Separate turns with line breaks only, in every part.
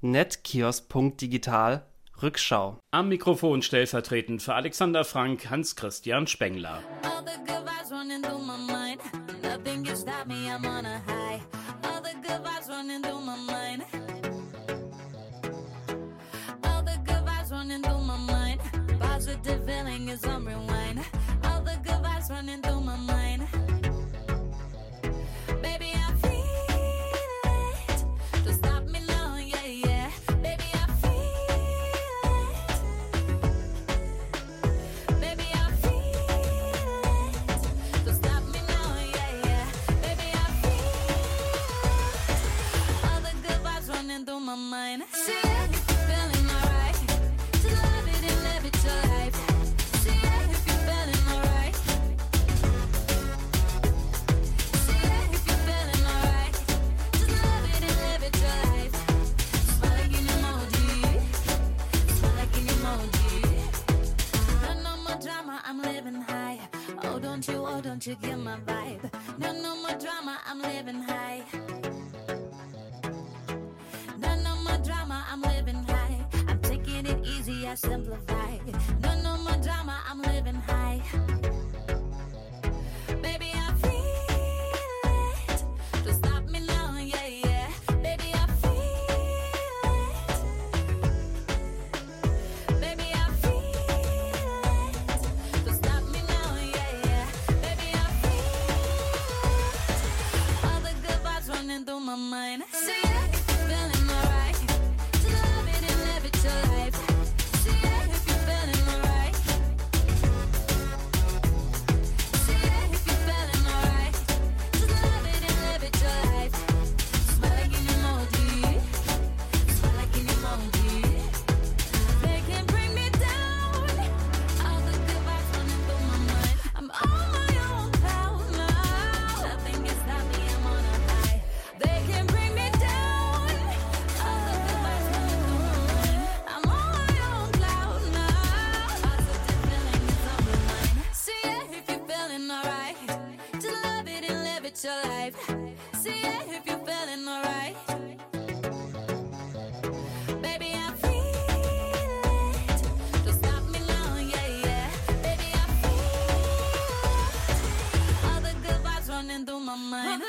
Netkiosk.digital Rückschau.
Am Mikrofon stellvertretend für Alexander Frank Hans-Christian Spengler. my mind. See, I get the feeling, alright. To love it and live it your life. See, I if you're feeling alright. See, I if you're feeling alright. Just love it and live it your life. Smile like an emoji. Smile like an emoji. No, no more drama, I'm living high. Oh, don't you, oh, don't you get my vibe. No, no more drama, I'm living high. I simplify. No, no more drama, I'm living high. Baby, I feel it. Stop me now, yeah, yeah. Baby, I feel it. Baby, I feel it. Stop me now, yeah, yeah. Baby, I feel it. All the good vibes running through my mind. See your life. See it if you're feeling alright. Baby, I feel it. Don't stop me now, yeah, yeah. Baby, I feel it. All the good vibes running through my mind.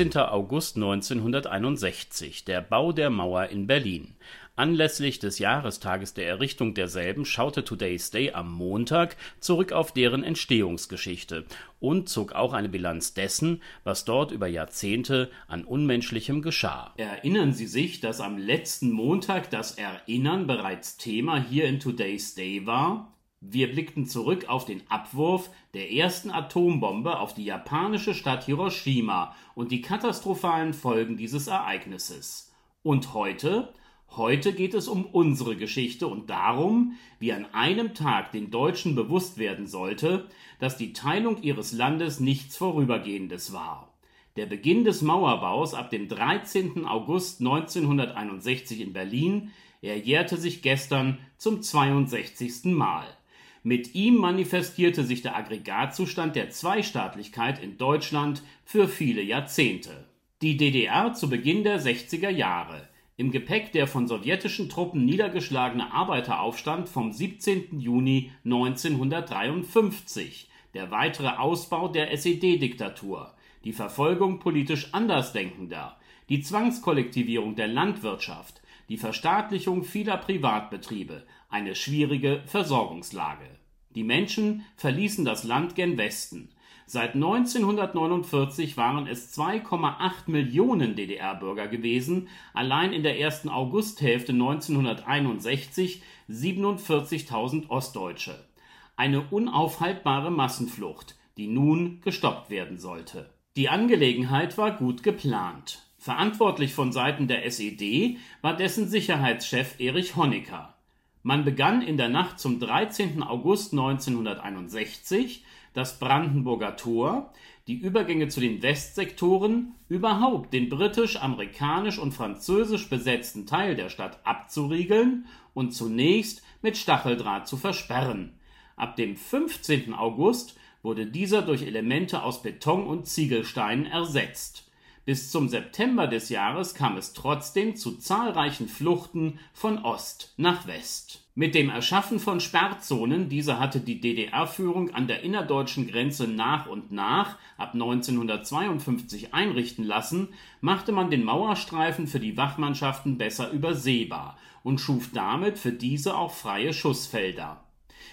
August 1961, der Bau der Mauer in Berlin. Anlässlich des Jahrestages der Errichtung derselben schaute Today's Day am Montag zurück auf deren Entstehungsgeschichte und zog auch eine Bilanz dessen, was dort über Jahrzehnte an Unmenschlichem geschah. Erinnern Sie sich, dass am letzten Montag das Erinnern bereits Thema hier in Today's Day war? Wir blickten zurück auf den Abwurf der ersten Atombombe auf die japanische Stadt Hiroshima und die katastrophalen Folgen dieses Ereignisses. Und heute? Heute geht es um unsere Geschichte und darum, wie an einem Tag den Deutschen bewusst werden sollte, dass die Teilung ihres Landes nichts Vorübergehendes war. Der Beginn des Mauerbaus ab dem 13. August 1961 in Berlin, er jährte sich gestern zum 62. Mal. Mit ihm manifestierte sich der Aggregatzustand der Zweistaatlichkeit in Deutschland für viele Jahrzehnte. Die DDR zu Beginn der 60er Jahre. Im Gepäck der von sowjetischen Truppen niedergeschlagene Arbeiteraufstand vom 17. Juni 1953, der weitere Ausbau der SED-Diktatur, die Verfolgung politisch Andersdenkender, die Zwangskollektivierung der Landwirtschaft, die Verstaatlichung vieler Privatbetriebe, eine schwierige Versorgungslage. Die Menschen verließen das Land gen Westen. Seit 1949 waren es 2,8 Millionen DDR-Bürger gewesen, allein in der ersten Augusthälfte 1961 47.000 Ostdeutsche.
Eine unaufhaltbare Massenflucht, die nun gestoppt werden sollte. Die Angelegenheit war gut geplant. Verantwortlich von Seiten der SED war dessen Sicherheitschef Erich Honecker. Man begann in der Nacht zum 13. August 1961 das Brandenburger Tor, die Übergänge zu den Westsektoren, überhaupt den britisch, amerikanisch und französisch besetzten Teil der Stadt abzuriegeln und zunächst mit Stacheldraht zu versperren. Ab dem 15. August wurde dieser durch Elemente aus Beton und Ziegelsteinen ersetzt. Bis zum September des Jahres kam es trotzdem zu zahlreichen Fluchten von Ost nach West. Mit dem Erschaffen von Sperrzonen, diese hatte die DDR-Führung an der innerdeutschen Grenze nach und nach ab 1952 einrichten lassen, machte man den Mauerstreifen für die Wachmannschaften besser übersehbar und schuf damit für diese auch freie Schussfelder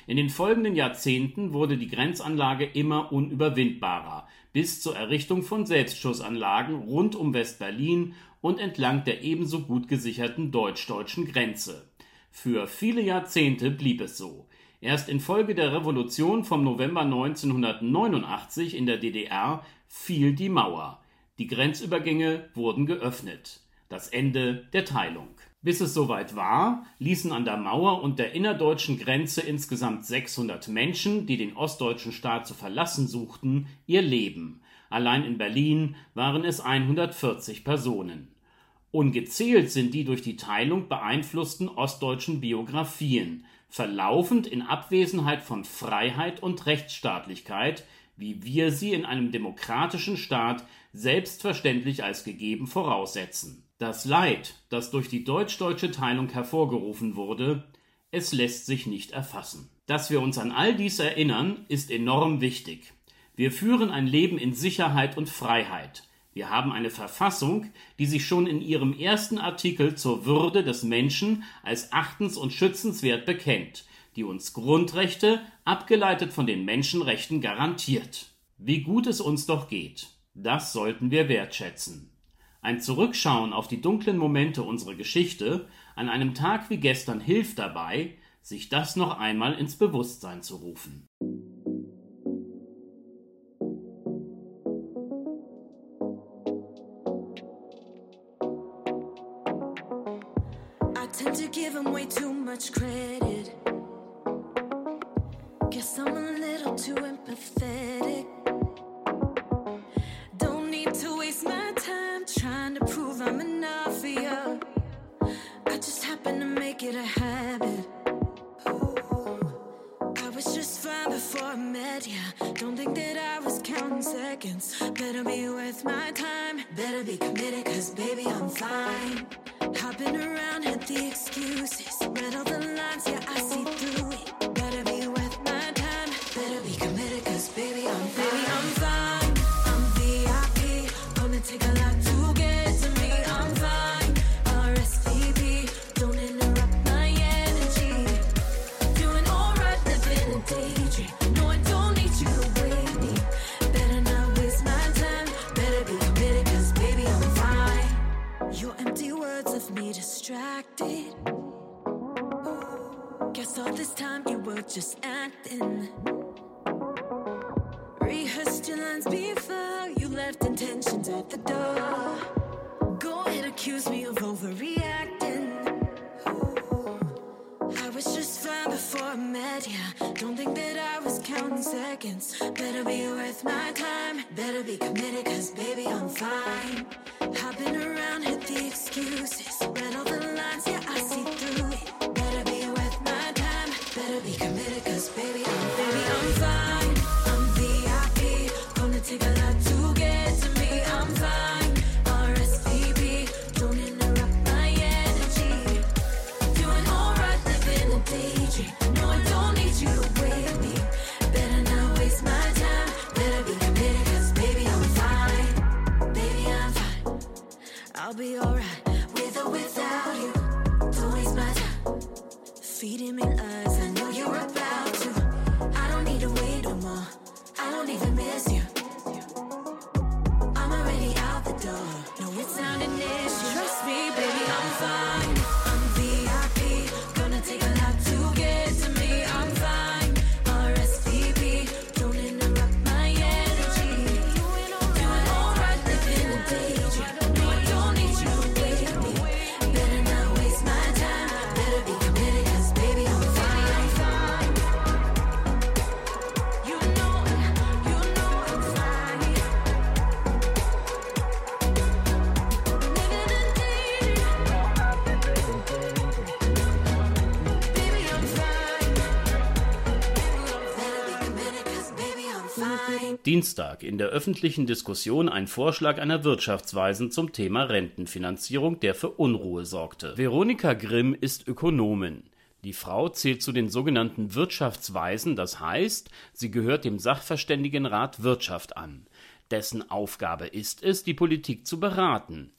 in den folgenden Jahrzehnten wurde die Grenzanlage immer unüberwindbarer, bis zur Errichtung von Selbstschussanlagen rund um West-Berlin und entlang der ebenso gut gesicherten deutsch-deutschen Grenze. Für viele Jahrzehnte blieb es so. Erst infolge der Revolution vom November 1989 in der DDR fiel die Mauer. Die Grenzübergänge wurden geöffnet. Das Ende der Teilung bis es soweit war, ließen an der Mauer und der innerdeutschen Grenze insgesamt 600 Menschen, die den ostdeutschen Staat zu verlassen suchten, ihr Leben. Allein in Berlin waren es 140 Personen. Ungezählt sind die durch die Teilung beeinflussten ostdeutschen Biografien, verlaufend in Abwesenheit von Freiheit und Rechtsstaatlichkeit, wie wir sie in einem demokratischen Staat selbstverständlich als gegeben voraussetzen das Leid, das durch die deutsch-deutsche Teilung hervorgerufen wurde, es lässt sich nicht erfassen. Dass wir uns an all dies erinnern, ist enorm wichtig. Wir führen ein Leben in Sicherheit und Freiheit. Wir haben eine Verfassung, die sich schon in ihrem ersten Artikel zur Würde des Menschen als achtens- und schützenswert bekennt, die uns Grundrechte, abgeleitet von den Menschenrechten, garantiert. Wie gut es uns doch geht. Das sollten wir wertschätzen. Ein Zurückschauen auf die dunklen Momente unserer Geschichte an einem Tag wie gestern hilft dabei, sich das noch einmal ins Bewusstsein zu rufen. Feeding me lies, Dienstag in der öffentlichen Diskussion ein Vorschlag einer Wirtschaftsweisen zum Thema Rentenfinanzierung, der für Unruhe sorgte. Veronika Grimm ist Ökonomin. Die Frau zählt zu den sogenannten Wirtschaftsweisen, das heißt, sie gehört dem Sachverständigenrat Wirtschaft an. Dessen Aufgabe ist es, die Politik zu beraten.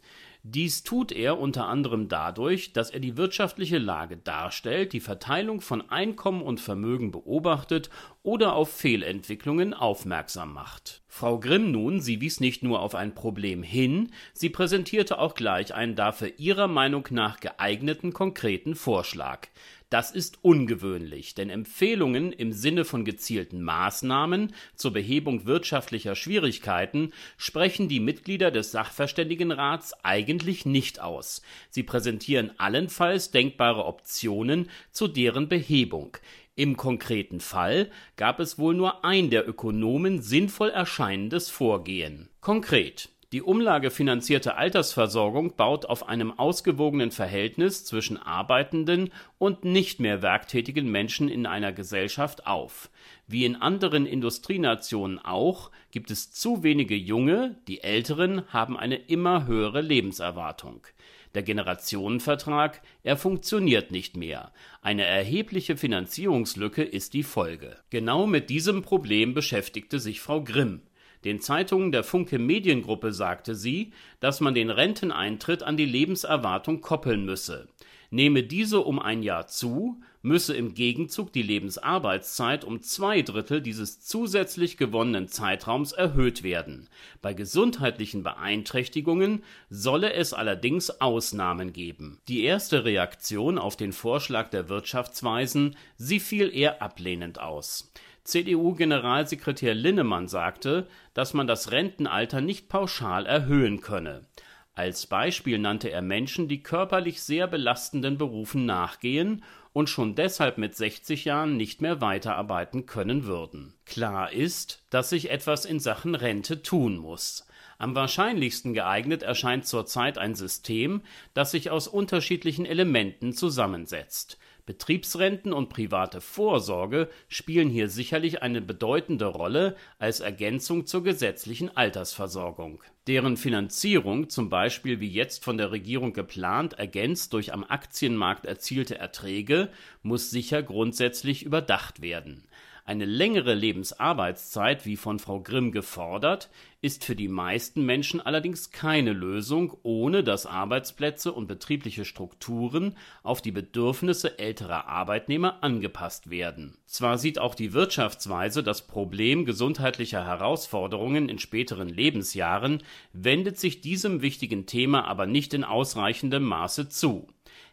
Dies tut er unter anderem dadurch, dass er die wirtschaftliche Lage darstellt, die Verteilung von Einkommen und Vermögen beobachtet oder auf Fehlentwicklungen aufmerksam macht. Frau Grimm nun, sie wies nicht nur auf ein Problem hin, sie präsentierte auch gleich einen dafür ihrer Meinung nach geeigneten konkreten Vorschlag. Das ist ungewöhnlich, denn Empfehlungen im Sinne von gezielten Maßnahmen zur Behebung wirtschaftlicher Schwierigkeiten sprechen die Mitglieder des Sachverständigenrats eigentlich nicht aus. Sie präsentieren allenfalls denkbare Optionen zu deren Behebung. Im konkreten Fall gab es wohl nur ein der Ökonomen sinnvoll erscheinendes Vorgehen. Konkret die umlagefinanzierte Altersversorgung baut auf einem ausgewogenen Verhältnis zwischen arbeitenden und nicht mehr werktätigen Menschen in einer Gesellschaft auf. Wie in anderen Industrienationen auch, gibt es zu wenige Junge, die Älteren haben eine immer höhere Lebenserwartung. Der Generationenvertrag, er funktioniert nicht mehr. Eine erhebliche Finanzierungslücke ist die Folge. Genau mit diesem Problem beschäftigte sich Frau Grimm. Den Zeitungen der Funke Mediengruppe sagte sie, dass man den Renteneintritt an die Lebenserwartung koppeln müsse. Nehme diese um ein Jahr zu, müsse im Gegenzug die Lebensarbeitszeit um zwei Drittel dieses zusätzlich gewonnenen Zeitraums erhöht werden. Bei gesundheitlichen Beeinträchtigungen solle es allerdings Ausnahmen geben. Die erste Reaktion auf den Vorschlag der Wirtschaftsweisen, sie fiel eher ablehnend aus. CDU-Generalsekretär Linnemann sagte, dass man das Rentenalter nicht pauschal erhöhen könne. Als Beispiel nannte er Menschen, die körperlich sehr belastenden Berufen nachgehen und schon deshalb mit 60 Jahren nicht mehr weiterarbeiten können würden. Klar ist, dass sich etwas in Sachen Rente tun muss. Am wahrscheinlichsten geeignet erscheint zurzeit ein System, das sich aus unterschiedlichen Elementen zusammensetzt. Betriebsrenten und private Vorsorge spielen hier sicherlich eine bedeutende Rolle als Ergänzung zur gesetzlichen Altersversorgung. Deren Finanzierung, zum Beispiel wie jetzt von der Regierung geplant, ergänzt durch am Aktienmarkt erzielte Erträge, muss sicher grundsätzlich überdacht werden eine längere Lebensarbeitszeit, wie von Frau Grimm gefordert, ist für die meisten Menschen allerdings keine Lösung, ohne dass Arbeitsplätze und betriebliche Strukturen auf die Bedürfnisse älterer Arbeitnehmer angepasst werden. Zwar sieht auch die Wirtschaftsweise das Problem gesundheitlicher Herausforderungen in späteren Lebensjahren, wendet sich diesem wichtigen Thema aber nicht in ausreichendem Maße zu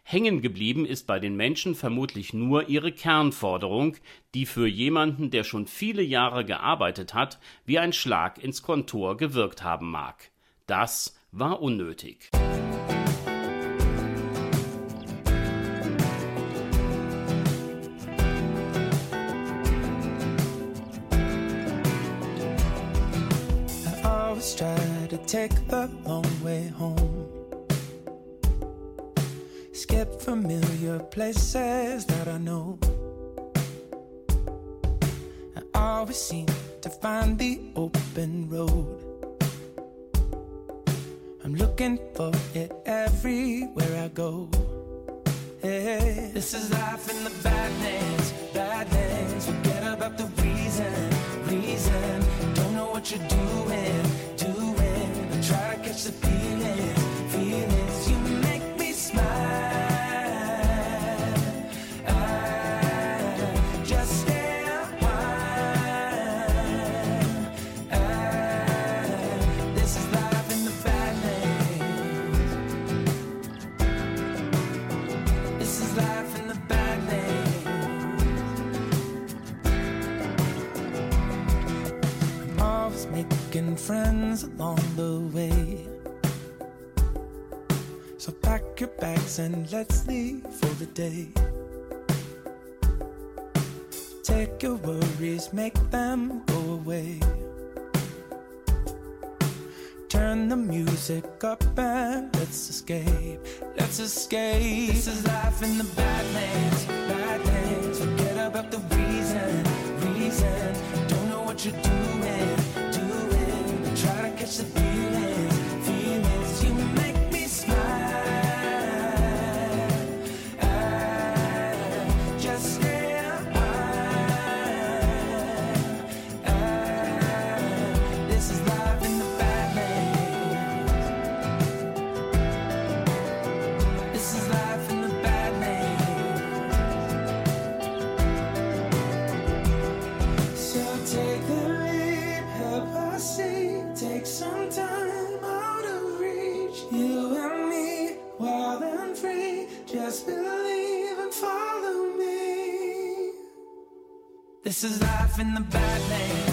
Hängen geblieben ist bei den Menschen vermutlich nur ihre Kernforderung, die für jemanden, der schon viele Jahre gearbeitet hat, wie ein Schlag ins Kontor gewirkt haben mag. Das war unnötig. try to take the long way home. Familiar places that I know. I always seem to find the open road. I'm looking for it everywhere I go. Hey, this is life in the badlands, badlands. Forget about the reason, reason. And let's leave for the day. Take your worries, make them go away. Turn the music up and let's escape. Let's escape. This is life in the badlands,
life in the Badlands.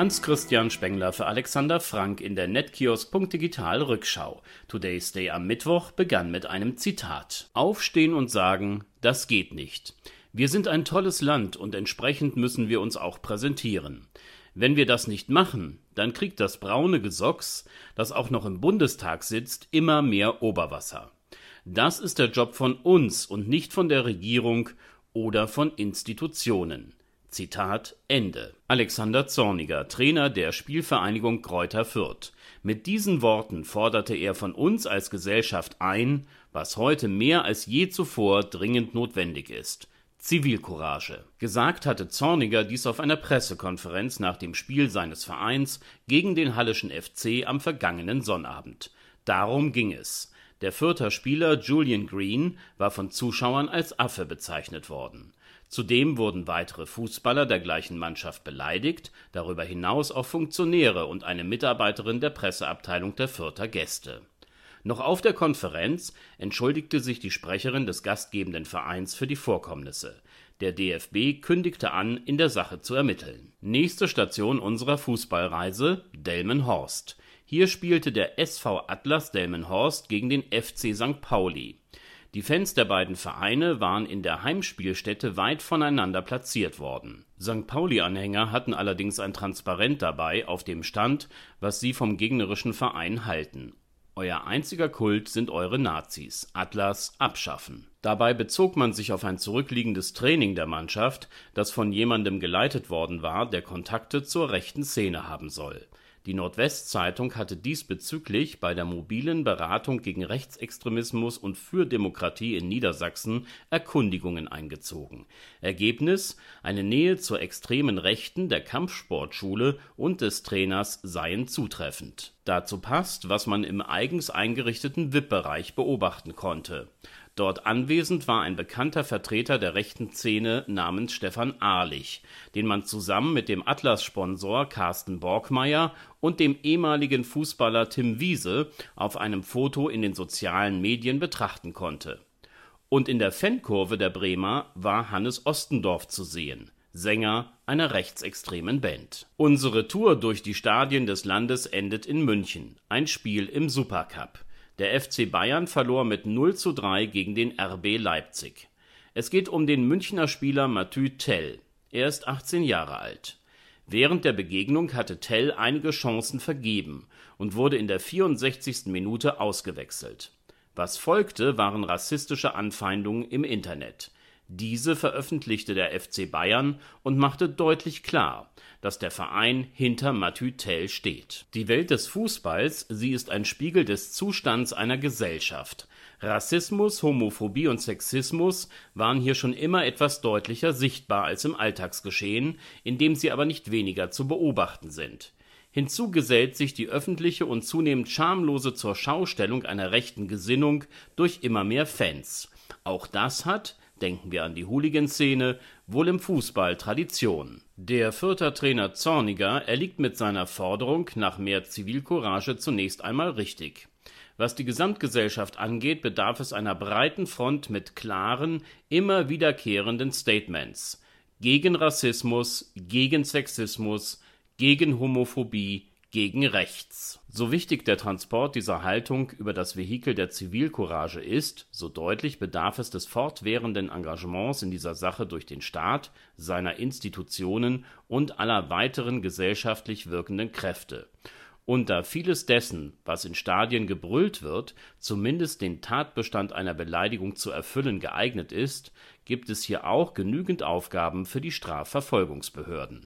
Hans-Christian Spengler für Alexander Frank in der Netkiosk.digital Rückschau. Today's Day am Mittwoch begann mit einem Zitat. Aufstehen und sagen, das geht nicht. Wir sind ein tolles Land und entsprechend müssen wir uns auch präsentieren. Wenn wir das nicht machen, dann kriegt das braune Gesocks, das auch noch im Bundestag sitzt, immer mehr Oberwasser. Das ist der Job von uns und nicht von der Regierung oder von Institutionen. Zitat Ende. Alexander Zorniger, Trainer der Spielvereinigung Kräuter Fürth. Mit diesen Worten forderte er von uns als Gesellschaft ein, was heute mehr als je zuvor dringend notwendig ist. Zivilcourage. Gesagt hatte Zorniger dies auf einer Pressekonferenz nach dem Spiel seines Vereins gegen den Hallischen FC am vergangenen Sonnabend. Darum ging es. Der Fürther Spieler Julian Green war von Zuschauern als Affe bezeichnet worden. Zudem wurden weitere Fußballer der gleichen Mannschaft beleidigt, darüber hinaus auch Funktionäre und eine Mitarbeiterin der Presseabteilung der Fürther Gäste. Noch auf der Konferenz entschuldigte sich die Sprecherin des gastgebenden Vereins für die Vorkommnisse. Der DFB kündigte an, in der Sache zu ermitteln. Nächste Station unserer Fußballreise Delmenhorst. Hier spielte der SV Atlas Delmenhorst gegen den FC St. Pauli. Die Fans der beiden Vereine waren in der Heimspielstätte weit voneinander platziert worden. St. Pauli-Anhänger hatten allerdings ein Transparent dabei, auf dem stand, was sie vom gegnerischen Verein halten. Euer einziger Kult sind eure Nazis. Atlas abschaffen. Dabei bezog man sich auf ein zurückliegendes Training der Mannschaft, das von jemandem geleitet worden war, der Kontakte zur rechten Szene haben soll. Die Nordwestzeitung hatte diesbezüglich bei der mobilen Beratung gegen Rechtsextremismus und für Demokratie in Niedersachsen Erkundigungen eingezogen. Ergebnis: Eine Nähe zur extremen Rechten der Kampfsportschule und des Trainers seien zutreffend. Dazu passt, was man im eigens eingerichteten VIP-Bereich beobachten konnte. Dort anwesend war ein bekannter Vertreter der rechten Szene namens Stefan Ahlich, den man zusammen mit dem Atlas-Sponsor Carsten Borgmeier und dem ehemaligen Fußballer Tim Wiese auf einem Foto in den sozialen Medien betrachten konnte. Und in der Fankurve der Bremer war Hannes Ostendorf zu sehen, Sänger einer rechtsextremen Band. Unsere Tour durch die Stadien des Landes endet in München, ein Spiel im Supercup. Der FC Bayern verlor mit 0 zu 3 gegen den RB Leipzig. Es geht um den Münchner Spieler Mathieu Tell. Er ist 18 Jahre alt. Während der Begegnung hatte Tell einige Chancen vergeben und wurde in der 64. Minute ausgewechselt. Was folgte, waren rassistische Anfeindungen im Internet. Diese veröffentlichte der FC Bayern und machte deutlich klar, dass der Verein hinter Mathieu Tell steht. Die Welt des Fußballs, sie ist ein Spiegel des Zustands einer Gesellschaft. Rassismus, Homophobie und Sexismus waren hier schon immer etwas deutlicher sichtbar als im Alltagsgeschehen, in dem sie aber nicht weniger zu beobachten sind. Hinzu gesellt sich die öffentliche und zunehmend schamlose Zurschaustellung einer rechten Gesinnung durch immer mehr Fans. Auch das hat, denken wir an die Hooligan-Szene, wohl im Fußball Tradition. Der Fürther Trainer Zorniger erliegt mit seiner Forderung nach mehr Zivilcourage zunächst einmal richtig. Was die Gesamtgesellschaft angeht, bedarf es einer breiten Front mit klaren, immer wiederkehrenden Statements gegen Rassismus, gegen Sexismus, gegen Homophobie, gegen rechts. So wichtig der Transport dieser Haltung über das Vehikel der Zivilcourage ist, so deutlich bedarf es des fortwährenden Engagements in dieser Sache durch den Staat, seiner Institutionen und aller weiteren gesellschaftlich wirkenden Kräfte. Und da vieles dessen, was in Stadien gebrüllt wird, zumindest den Tatbestand einer Beleidigung zu erfüllen geeignet ist, gibt es hier auch genügend Aufgaben für die Strafverfolgungsbehörden.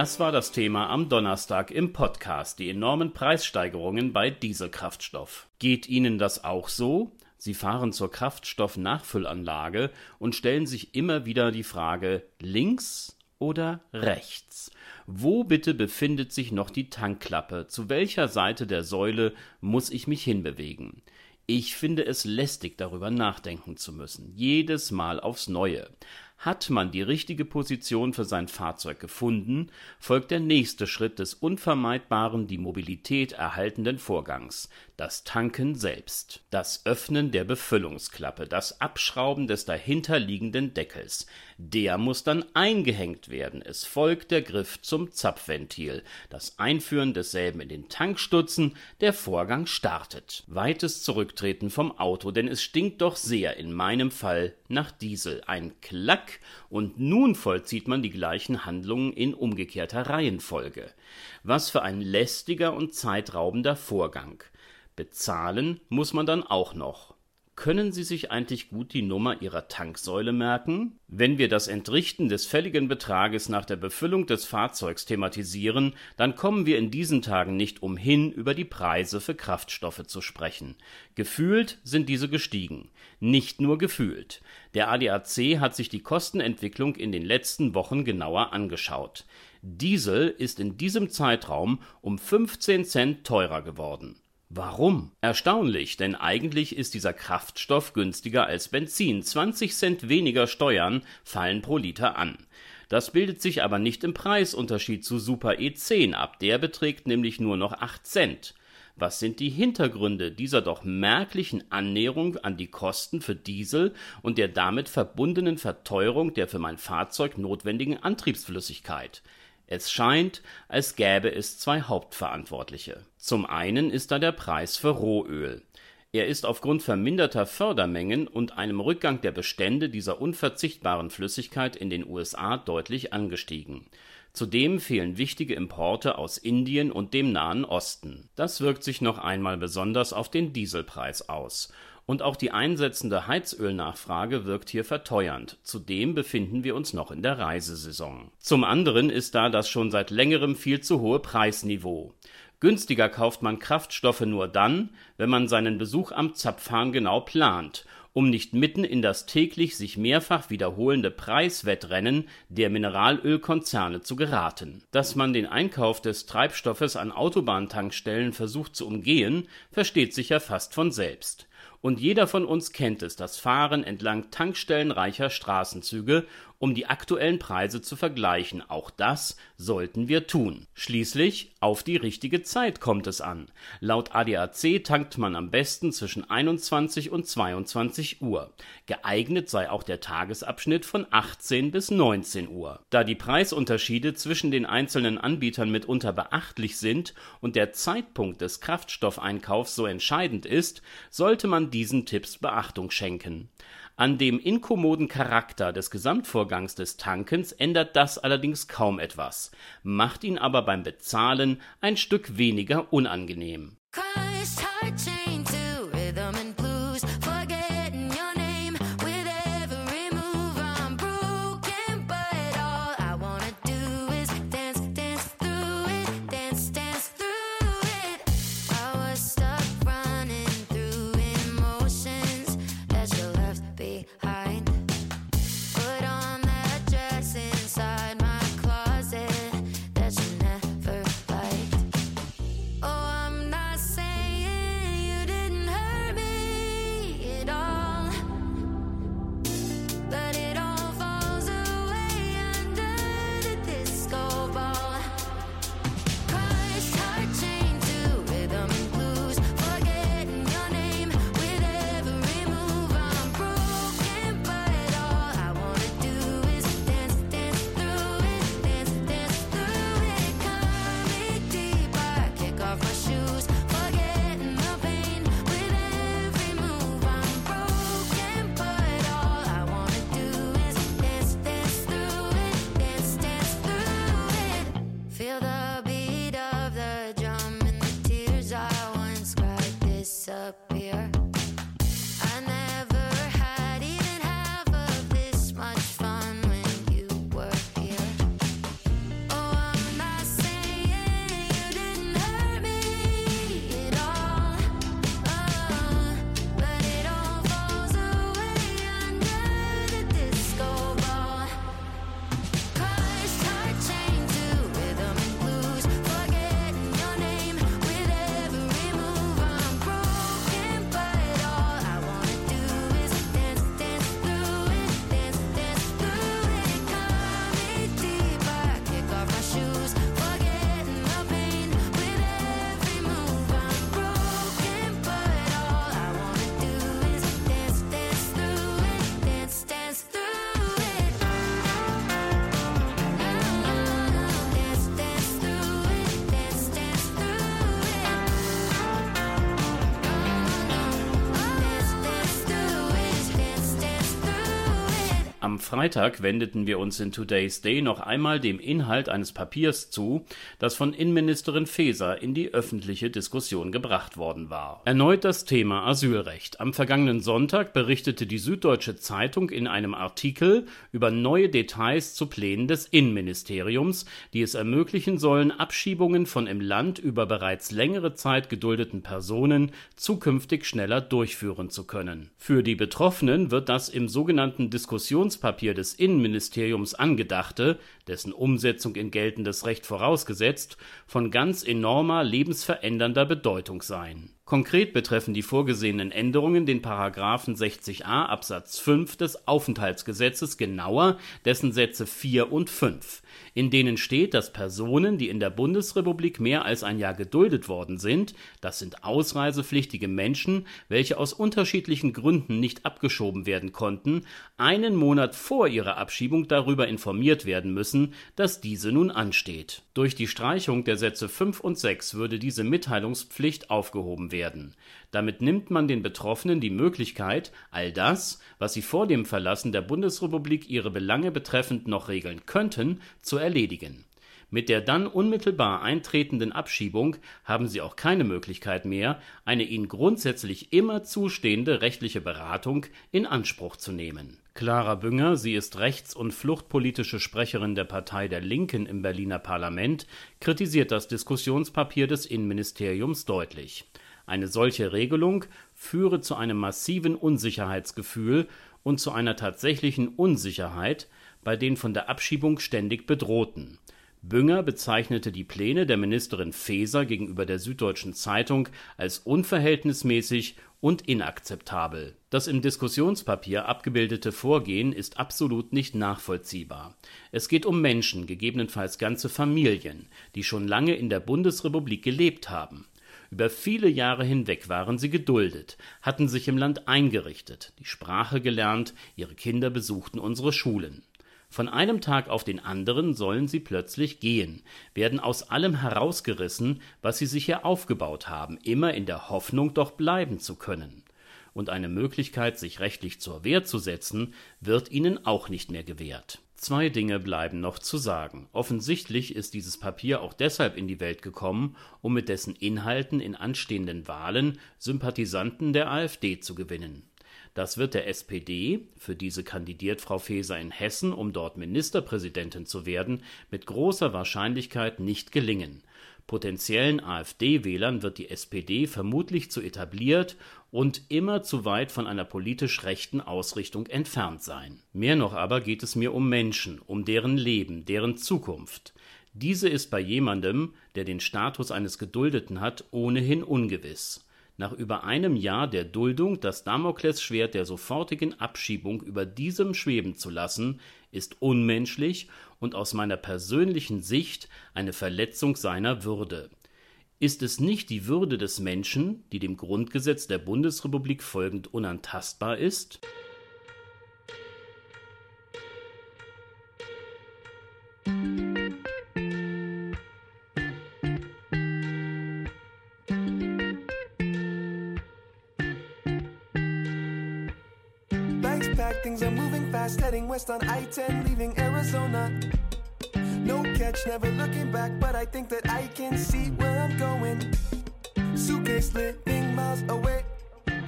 Das war das Thema am Donnerstag im Podcast, die enormen Preissteigerungen bei Dieselkraftstoff. Geht Ihnen das auch so? Sie fahren zur Kraftstoffnachfüllanlage und stellen sich immer wieder die Frage links oder rechts. Wo bitte befindet sich noch die Tankklappe? Zu welcher Seite der Säule muss ich mich hinbewegen? Ich finde es lästig, darüber nachdenken zu müssen. Jedes Mal aufs Neue. Hat man die richtige Position für sein Fahrzeug gefunden, folgt der nächste Schritt des unvermeidbaren die Mobilität erhaltenden Vorgangs, das Tanken selbst, das Öffnen der Befüllungsklappe, das Abschrauben des dahinterliegenden Deckels. Der muss dann eingehängt werden. Es folgt der Griff zum Zapfventil, das Einführen desselben in den Tankstutzen, der Vorgang startet. Weites Zurücktreten vom Auto, denn es stinkt doch sehr, in meinem Fall, nach Diesel. Ein Klack und nun vollzieht man die gleichen Handlungen in umgekehrter Reihenfolge. Was für ein lästiger und zeitraubender Vorgang. Bezahlen muss man dann auch noch. Können Sie sich eigentlich gut die Nummer Ihrer Tanksäule merken? Wenn wir das Entrichten des fälligen Betrages nach der Befüllung des Fahrzeugs thematisieren, dann kommen wir in diesen Tagen nicht umhin, über die Preise für Kraftstoffe zu sprechen. Gefühlt sind diese gestiegen. Nicht nur gefühlt. Der ADAC hat sich die Kostenentwicklung in den letzten Wochen genauer angeschaut. Diesel ist in diesem Zeitraum um 15 Cent teurer geworden. Warum? Erstaunlich, denn eigentlich ist dieser Kraftstoff günstiger als Benzin. 20 Cent weniger Steuern fallen pro Liter an. Das bildet sich aber nicht im Preisunterschied zu Super E10 ab. Der beträgt nämlich nur noch 8 Cent. Was sind die Hintergründe dieser doch merklichen Annäherung an die Kosten für Diesel und der damit verbundenen Verteuerung der für mein Fahrzeug notwendigen Antriebsflüssigkeit? Es scheint, als gäbe es zwei Hauptverantwortliche. Zum einen ist da der Preis für Rohöl. Er ist aufgrund verminderter Fördermengen und einem Rückgang der Bestände dieser unverzichtbaren Flüssigkeit in den USA deutlich angestiegen. Zudem fehlen wichtige Importe aus Indien und dem Nahen Osten. Das wirkt sich noch einmal besonders auf den Dieselpreis aus. Und auch die einsetzende Heizölnachfrage wirkt hier verteuernd. Zudem befinden wir uns noch in der Reisesaison. Zum anderen ist da das schon seit längerem viel zu hohe Preisniveau. Günstiger kauft man Kraftstoffe nur dann, wenn man seinen Besuch am Zapfhahn genau plant um nicht mitten in das täglich sich mehrfach wiederholende Preiswettrennen der Mineralölkonzerne zu geraten. Dass man den Einkauf des Treibstoffes an Autobahntankstellen versucht zu umgehen, versteht sich ja fast von selbst und jeder von uns kennt es, das Fahren entlang tankstellenreicher Straßenzüge, um die aktuellen Preise zu vergleichen. Auch das sollten wir tun. Schließlich auf die richtige Zeit kommt es an. Laut ADAC tankt man am besten zwischen 21 und 22 Uhr. Geeignet sei auch der Tagesabschnitt von 18 bis 19 Uhr. Da die Preisunterschiede zwischen den einzelnen Anbietern mitunter beachtlich sind und der Zeitpunkt des Kraftstoffeinkaufs so entscheidend ist, sollte man diesen Tipps Beachtung schenken. An dem inkommoden Charakter des Gesamtvorgangs des Tankens ändert das allerdings kaum etwas, macht ihn aber beim Bezahlen ein Stück weniger unangenehm. Freitag wendeten wir uns in Today's Day noch einmal dem Inhalt eines Papiers zu, das von Innenministerin Faeser in die öffentliche Diskussion gebracht worden war. Erneut das Thema Asylrecht. Am vergangenen Sonntag berichtete die Süddeutsche Zeitung in einem Artikel über neue Details zu Plänen des Innenministeriums, die es ermöglichen sollen, Abschiebungen von im Land über bereits längere Zeit geduldeten Personen zukünftig schneller durchführen zu können. Für die Betroffenen wird das im sogenannten Diskussionspapier Papier des Innenministeriums angedachte, dessen Umsetzung in geltendes Recht vorausgesetzt, von ganz enormer lebensverändernder Bedeutung sein Konkret betreffen die vorgesehenen Änderungen den Paragraphen 60a Absatz 5 des Aufenthaltsgesetzes, genauer dessen Sätze 4 und 5, in denen steht, dass Personen, die in der Bundesrepublik mehr als ein Jahr geduldet worden sind, das sind ausreisepflichtige Menschen, welche aus unterschiedlichen Gründen nicht abgeschoben werden konnten, einen Monat vor ihrer Abschiebung darüber informiert werden müssen, dass diese nun ansteht. Durch die Streichung der Sätze 5 und 6 würde diese Mitteilungspflicht aufgehoben werden. Damit nimmt man den Betroffenen die Möglichkeit, all das, was sie vor dem Verlassen der Bundesrepublik ihre Belange betreffend noch regeln könnten, zu erledigen. Mit der dann unmittelbar eintretenden Abschiebung haben sie auch keine Möglichkeit mehr, eine ihnen grundsätzlich immer zustehende rechtliche Beratung in Anspruch zu nehmen. Clara Bünger, sie ist rechts- und fluchtpolitische Sprecherin der Partei der Linken im Berliner Parlament, kritisiert das Diskussionspapier des Innenministeriums deutlich. Eine solche Regelung führe zu einem massiven Unsicherheitsgefühl und zu einer tatsächlichen Unsicherheit bei den von der Abschiebung ständig Bedrohten Bünger bezeichnete die Pläne der Ministerin Faeser gegenüber der Süddeutschen Zeitung als unverhältnismäßig und inakzeptabel. Das im Diskussionspapier abgebildete Vorgehen ist absolut nicht nachvollziehbar. Es geht um Menschen, gegebenenfalls ganze Familien, die schon lange in der Bundesrepublik gelebt haben. Über viele Jahre hinweg waren sie geduldet, hatten sich im Land eingerichtet, die Sprache gelernt, ihre Kinder besuchten unsere Schulen von einem Tag auf den anderen sollen sie plötzlich gehen, werden aus allem herausgerissen, was sie sich hier aufgebaut haben, immer in der Hoffnung, doch bleiben zu können. Und eine Möglichkeit, sich rechtlich zur Wehr zu setzen, wird ihnen auch nicht mehr gewährt. Zwei Dinge bleiben noch zu sagen. Offensichtlich ist dieses Papier auch deshalb in die Welt gekommen, um mit dessen Inhalten in anstehenden Wahlen Sympathisanten der AfD zu gewinnen. Das wird der SPD, für diese kandidiert Frau Faeser in Hessen, um dort Ministerpräsidentin zu werden, mit großer Wahrscheinlichkeit nicht gelingen. Potenziellen AfD-Wählern wird die SPD vermutlich zu etabliert und immer zu weit von einer politisch rechten Ausrichtung entfernt sein. Mehr noch aber geht es mir um Menschen, um deren Leben, deren Zukunft. Diese ist bei jemandem, der den Status eines Geduldeten hat, ohnehin ungewiss nach über einem Jahr der Duldung das Damoklesschwert der sofortigen Abschiebung über diesem schweben zu lassen, ist unmenschlich und aus meiner persönlichen Sicht eine Verletzung seiner Würde. Ist es nicht die Würde des Menschen, die dem Grundgesetz der Bundesrepublik folgend unantastbar ist?
Things are moving fast, heading west on I 10, leaving Arizona. No catch, never looking back, but I think that I can see where I'm going. Suitcase living miles away.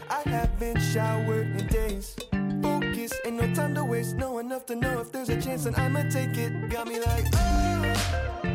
I haven't showered in days. Focus, ain't no time to waste. Know enough to know if there's a chance, and I'ma take it. Got me like, oh.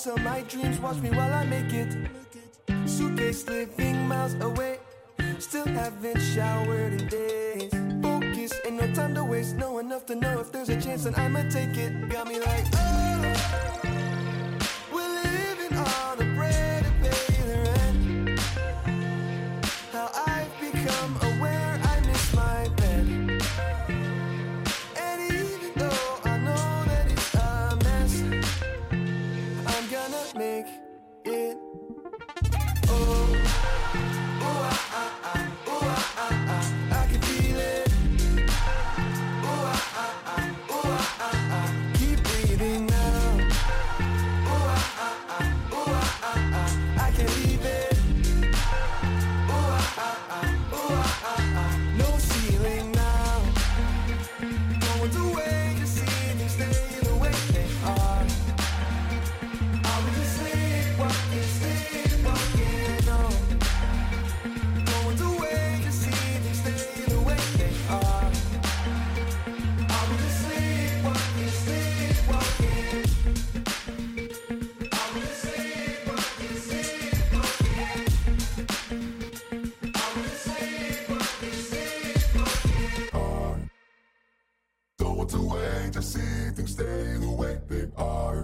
Sell my dreams. Watch me while I make it. Suitcase living miles away, still haven't showered in days. Focus, ain't no time to waste. Know enough to know if there's a chance, and I'ma take it. Got me like, oh.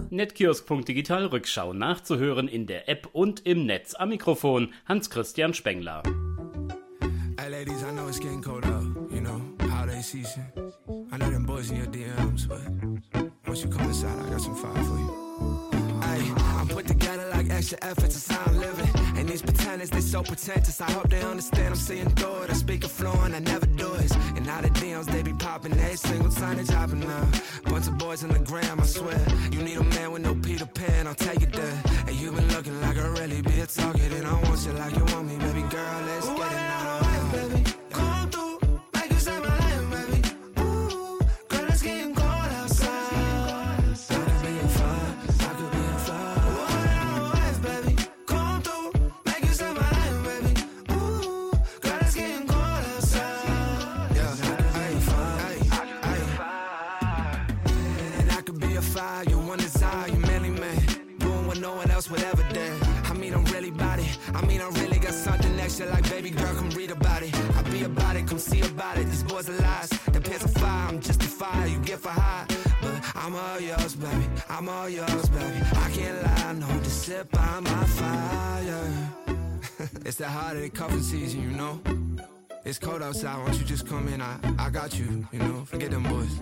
Netkiosk.digital Rückschau nachzuhören in der App und im Netz. Am Mikrofon Hans-Christian Spengler.
Hey ladies, I know it's getting cold out, you know, holiday season. I know them boys in your DMs, but once you come inside, I got some fire for you. I'm put together like extra efforts, how I'm living. And these pretenders, they so pretentious. I hope they understand I'm seeing through it. I speak a fluent, I never do it. And now the DMs, they be popping every single time they dropping now. Bunch of boys on the gram, I swear. You need a man with no Peter Pan, I'll take it there. And you been looking like a really be a target. And I want you like you want me, baby girl, let's get it extra. Like, baby girl, come read about it. I be about it, come see about it. These boys are lies. The pants are fire. I'm just a fire. You get for high, but I'm all yours, baby. I'm all yours, baby. I can't lie, no, just sit by my fire. it's that holiday cuffing season, you know. It's cold outside, won't you just come in? I, I got you, you know. Forget them boys.